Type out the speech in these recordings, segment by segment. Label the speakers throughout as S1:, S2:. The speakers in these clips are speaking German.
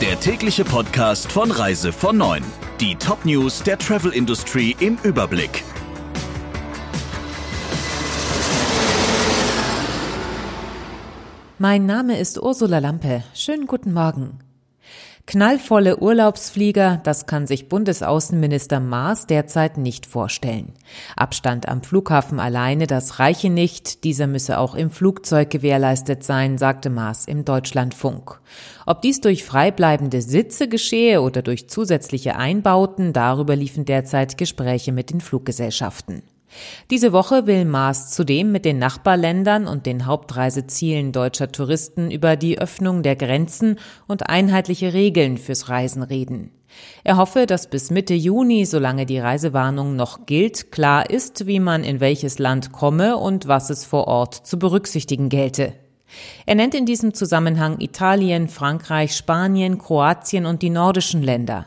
S1: der tägliche Podcast von Reise von 9. Die Top-News der Travel Industry im Überblick.
S2: Mein Name ist Ursula Lampe. Schönen guten Morgen. Knallvolle Urlaubsflieger, das kann sich Bundesaußenminister Maas derzeit nicht vorstellen. Abstand am Flughafen alleine, das reiche nicht, dieser müsse auch im Flugzeug gewährleistet sein, sagte Maas im Deutschlandfunk. Ob dies durch freibleibende Sitze geschehe oder durch zusätzliche Einbauten, darüber liefen derzeit Gespräche mit den Fluggesellschaften. Diese Woche will Maas zudem mit den Nachbarländern und den Hauptreisezielen deutscher Touristen über die Öffnung der Grenzen und einheitliche Regeln fürs Reisen reden. Er hoffe, dass bis Mitte Juni, solange die Reisewarnung noch gilt, klar ist, wie man in welches Land komme und was es vor Ort zu berücksichtigen gelte. Er nennt in diesem Zusammenhang Italien, Frankreich, Spanien, Kroatien und die nordischen Länder.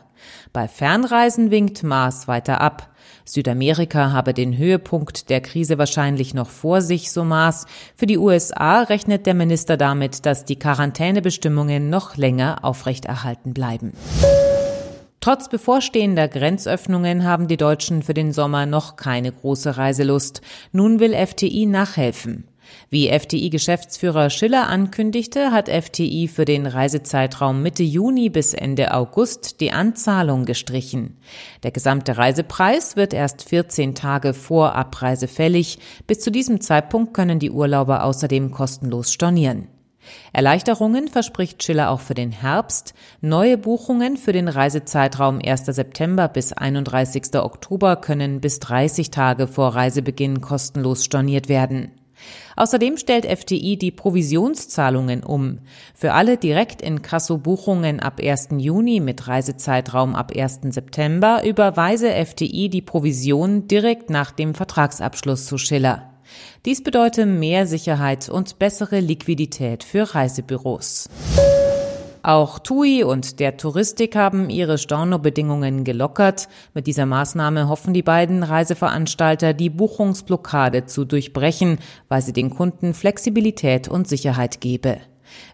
S2: Bei Fernreisen winkt Maas weiter ab. Südamerika habe den Höhepunkt der Krise wahrscheinlich noch vor sich, so Maas. Für die USA rechnet der Minister damit, dass die Quarantänebestimmungen noch länger aufrechterhalten bleiben. Trotz bevorstehender Grenzöffnungen haben die Deutschen für den Sommer noch keine große Reiselust. Nun will FTI nachhelfen. Wie FTI-Geschäftsführer Schiller ankündigte, hat FTI für den Reisezeitraum Mitte Juni bis Ende August die Anzahlung gestrichen. Der gesamte Reisepreis wird erst 14 Tage vor Abreise fällig. Bis zu diesem Zeitpunkt können die Urlauber außerdem kostenlos stornieren. Erleichterungen verspricht Schiller auch für den Herbst. Neue Buchungen für den Reisezeitraum 1. September bis 31. Oktober können bis 30 Tage vor Reisebeginn kostenlos storniert werden. Außerdem stellt FTI die Provisionszahlungen um. Für alle direkt in Kasso-Buchungen ab 1. Juni mit Reisezeitraum ab 1. September überweise FTI die Provision direkt nach dem Vertragsabschluss zu Schiller. Dies bedeutet mehr Sicherheit und bessere Liquidität für Reisebüros. Auch TUI und der Touristik haben ihre Stornobedingungen gelockert. Mit dieser Maßnahme hoffen die beiden Reiseveranstalter, die Buchungsblockade zu durchbrechen, weil sie den Kunden Flexibilität und Sicherheit gebe.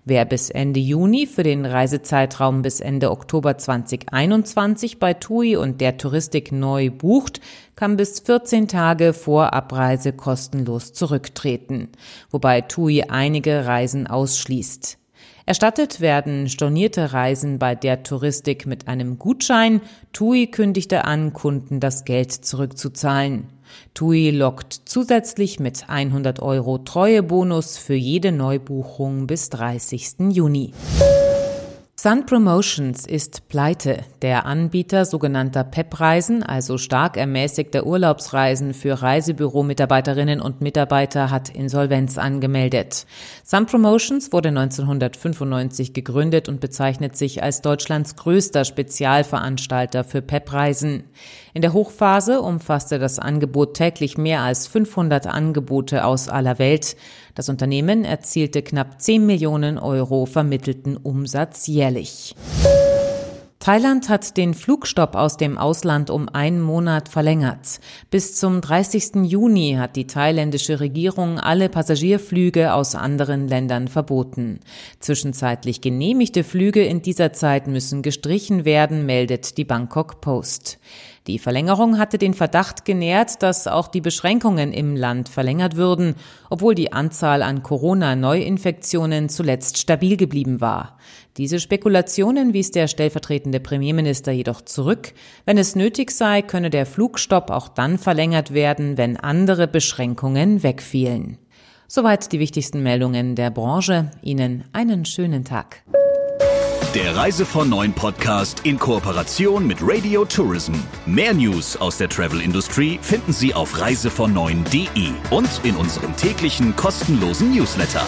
S2: Wer bis Ende Juni für den Reisezeitraum bis Ende Oktober 2021 bei TUI und der Touristik neu bucht, kann bis 14 Tage vor Abreise kostenlos zurücktreten, wobei TUI einige Reisen ausschließt. Erstattet werden stornierte Reisen bei der Touristik mit einem Gutschein. TUI kündigte an, Kunden das Geld zurückzuzahlen. TUI lockt zusätzlich mit 100 Euro Treuebonus für jede Neubuchung bis 30. Juni. Sun Promotions ist pleite. Der Anbieter sogenannter PEP-Reisen, also stark ermäßigter Urlaubsreisen für Reisebüro-Mitarbeiterinnen und Mitarbeiter, hat Insolvenz angemeldet. Sun Promotions wurde 1995 gegründet und bezeichnet sich als Deutschlands größter Spezialveranstalter für PEP-Reisen. In der Hochphase umfasste das Angebot täglich mehr als 500 Angebote aus aller Welt. Das Unternehmen erzielte knapp 10 Millionen Euro vermittelten Umsatz jährlich. Thailand hat den Flugstopp aus dem Ausland um einen Monat verlängert. Bis zum 30. Juni hat die thailändische Regierung alle Passagierflüge aus anderen Ländern verboten. Zwischenzeitlich genehmigte Flüge in dieser Zeit müssen gestrichen werden, meldet die Bangkok Post. Die Verlängerung hatte den Verdacht genährt, dass auch die Beschränkungen im Land verlängert würden, obwohl die Anzahl an Corona-Neuinfektionen zuletzt stabil geblieben war. Diese Spekulationen wies der stellvertretende Premierminister jedoch zurück. Wenn es nötig sei, könne der Flugstopp auch dann verlängert werden, wenn andere Beschränkungen wegfielen. Soweit die wichtigsten Meldungen der Branche. Ihnen einen schönen Tag.
S1: Der Reise von Neuen Podcast in Kooperation mit Radio Tourism. Mehr News aus der Travel Industry finden Sie auf reisevon und in unserem täglichen kostenlosen Newsletter.